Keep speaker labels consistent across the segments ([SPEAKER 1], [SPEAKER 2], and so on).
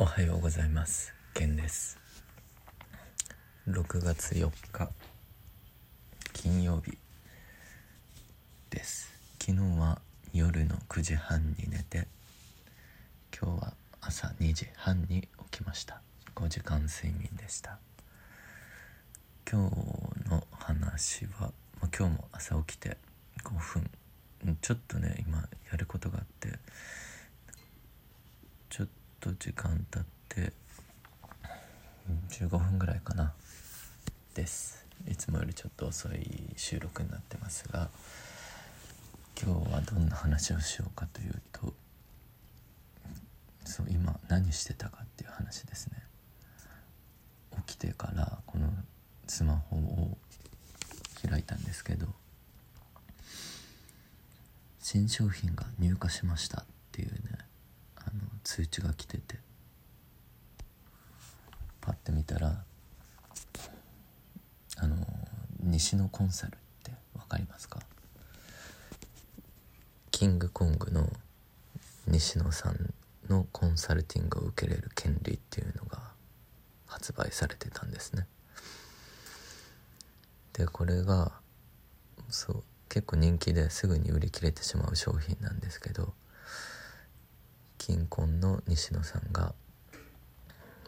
[SPEAKER 1] おはようございます。ケンです。6月4日金曜日です。昨日は夜の9時半に寝て今日は朝2時半に起きました。5時間睡眠でした。今日の話は、まあ、今日も朝起きて5分。ちょっとね今やることがあってっと時間経って15分ぐらいかな。です。いつもよりちょっと遅い収録になってますが今日はどんな話をしようかというとそう今何してたかっていう話ですね。起きてからこのスマホを開いたんですけど新商品が入荷しました。通知が来てて。パッて見たらあの西野コンサルって分かりますか？キングコングの西野さんのコンサルティングを受けれる権利っていうのが発売されてたんですね。でこれがそう結構人気ですぐに売り切れてしまう商品なんですけど金婚の西野さんが、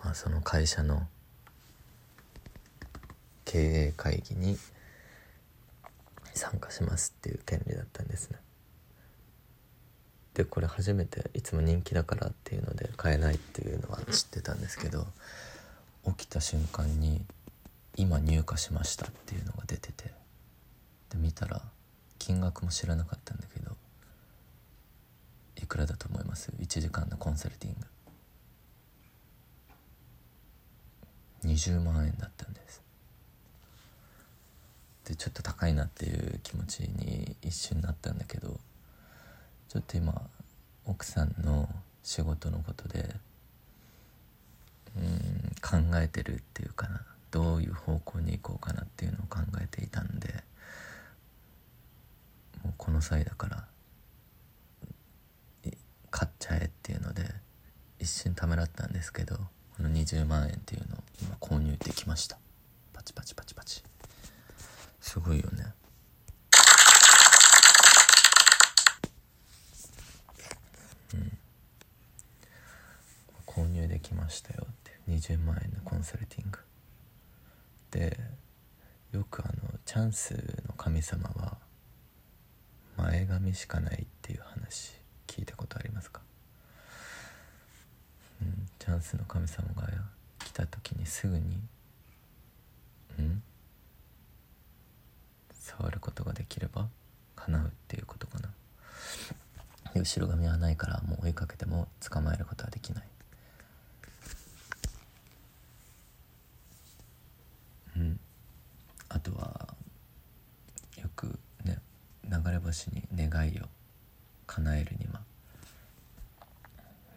[SPEAKER 1] まあ、その会社の経営会議に参加しますっていう権利だったんですね。でこれ初めていつも人気だからっていうので買えないっていうのは知ってたんですけど起きた瞬間に「今入荷しました」っていうのが出ててで見たら金額も知らなかったんだけどらだと思います？1時間のコンサルティング。20万円だったんです。でちょっと高いなっていう気持ちに一瞬なったんだけどちょっと今奥さんの仕事のことでうん考えてるっていうかな。どういう方向に行こうかなっていうのを考えていたんでもうこの際だから買っちゃえっていうので一瞬ためらったんですけどこの20万円っていうのを今購入できました。パチパチパチパチ。すごいよね。うん。購入できましたよって。20万円のコンサルティング。でよくあのチャンスの神様は前髪しかないっていう話聞いたことありますか、うん、チャンスの神様が来た時にすぐに「ん？触ることができれば叶うっていうことかな。後ろ髪はないからもう追いかけても捕まえることはできない。うん。あとはよくね流れ星に願いを叶えるには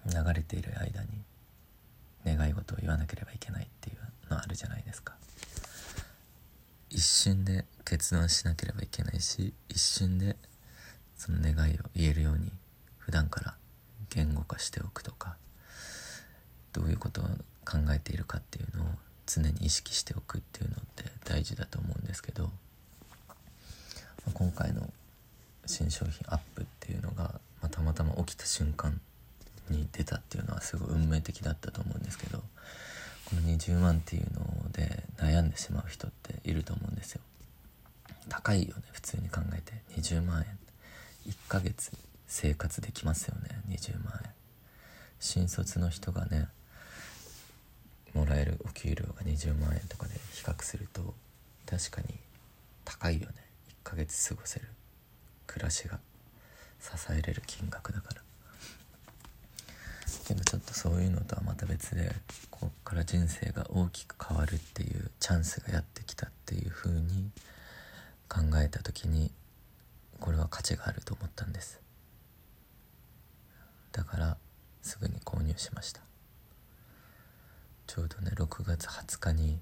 [SPEAKER 1] 流れている間に願い事を言わなければいけないっていうのあるじゃないですか。一瞬で決断しなければいけないし一瞬でその願いを言えるように普段から言語化しておくとかどういうことを考えているかっていうのを常に意識しておくっていうのって大事だと思うんですけどまあ今回の新商品アップっていうのが、まあ、たまたま起きた瞬間に出たっていうのはすごい運命的だったと思うんですけどこの20万っていうので悩んでしまう人っていると思うんですよ。高いよね普通に考えて。20万円。1ヶ月生活できますよね20万円。新卒の人がねもらえるお給料が20万円とかで比較すると確かに高いよね。1ヶ月過ごせる。暮らしが支えれる金額だから。けどちょっとそういうのとはまた別でこっから人生が大きく変わるっていうチャンスがやってきたっていう風に考えた時にこれは価値があると思ったんです。だからすぐに購入しました。ちょうどね6月20日に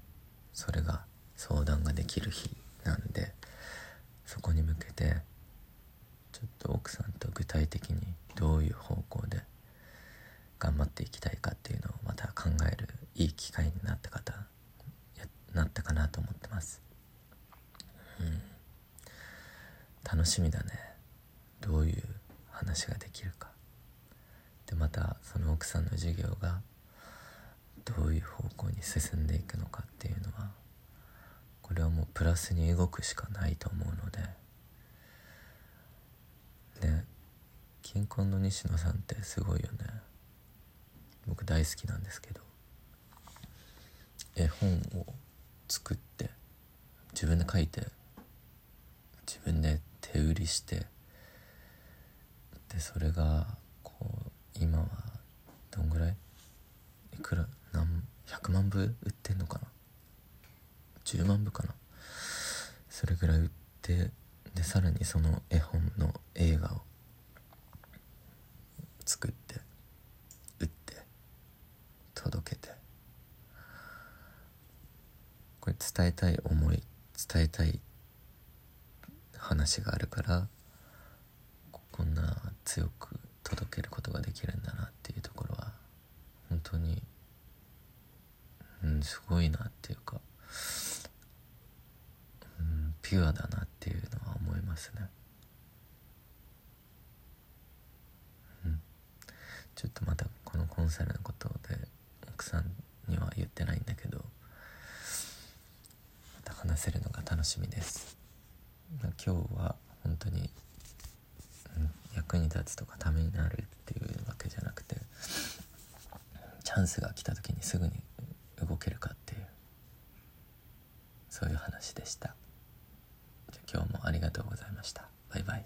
[SPEAKER 1] それが相談ができる日なんでそこに向けてちょっと奥さんと具体的にどういう方向で頑張っていきたいかっていうのをまたいい機会になった方なったかなと思ってます。うん。楽しみだね。どういう話ができるか。でまたその奥さんの授業がどういう方向に進んでいくのかっていうのはこれはもうプラスに動くしかないと思うので。ね。金婚の西野さんってすごいよね。僕大好きなんですけど絵本を作って自分で書いて自分で手売りしてでそれがこう今はどんぐらい？いくら？何100万部売ってんのかな？10万部かな？それぐらい売ってでさらにその絵本の映画を作って売って届けてこれ伝えたい思い伝えたい話があるからこんな強く届けることができるんだなっていうところは本当にうんすごいなっていうかうんピュアだなっていうのは思いますね。うん。ちょっとまたこのコンサルのことで奥さんには言ってないんだけどまた話せるのが楽しみです。今日は本当に、うん、役に立つとかためになるっていうわけじゃなくてチャンスが来た時にすぐに動けるかっていうそういう話でした。今日もありがとうございました。バイバイ。